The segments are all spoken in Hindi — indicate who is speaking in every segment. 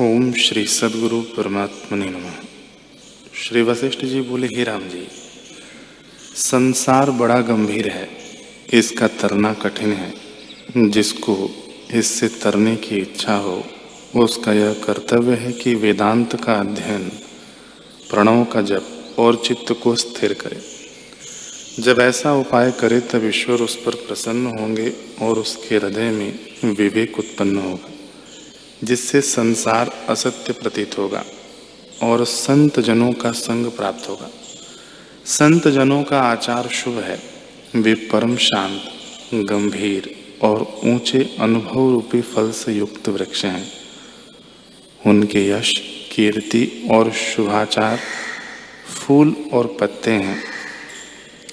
Speaker 1: ओम श्री सदगुरु परमात्मा ने नमः। श्री वशिष्ठ जी बोले, हे राम जी, संसार बड़ा गंभीर है, इसका तरना कठिन है। जिसको इससे तरने की इच्छा हो, उसका यह कर्तव्य है कि वेदांत का अध्ययन, प्रणव का जप और चित्त को स्थिर करे। जब ऐसा उपाय करे, तब ईश्वर उस पर प्रसन्न होंगे और उसके हृदय में विवेक उत्पन्न होगा। जिससे संसार असत्य प्रतीत होगा और संत जनों का संग प्राप्त होगा। संत जनों का आचार शुभ है। वे परम शांत, गंभीर और ऊँचे अनुभव रूपी फल से युक्त वृक्ष हैं। उनके यश, कीर्ति और शुभाचार फूल और पत्ते हैं।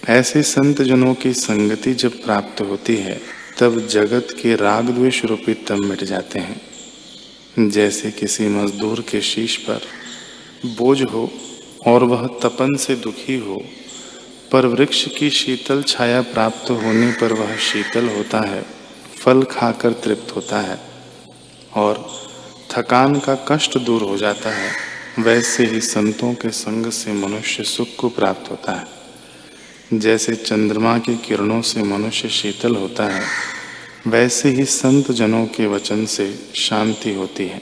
Speaker 1: ऐसे संत जनों की संगति जब प्राप्त होती है, तब जगत के राग द्वेष रूपी तम मिट जाते हैं। जैसे किसी मजदूर के शीश पर बोझ हो और वह तपन से दुखी हो, पर वृक्ष की शीतल छाया प्राप्त होने पर वह शीतल होता है, फल खाकर तृप्त होता है और थकान का कष्ट दूर हो जाता है, वैसे ही संतों के संग से मनुष्य सुख को प्राप्त होता है। जैसे चंद्रमा की किरणों से मनुष्य शीतल होता है वैसे ही संत जनों के वचन से शांति होती है।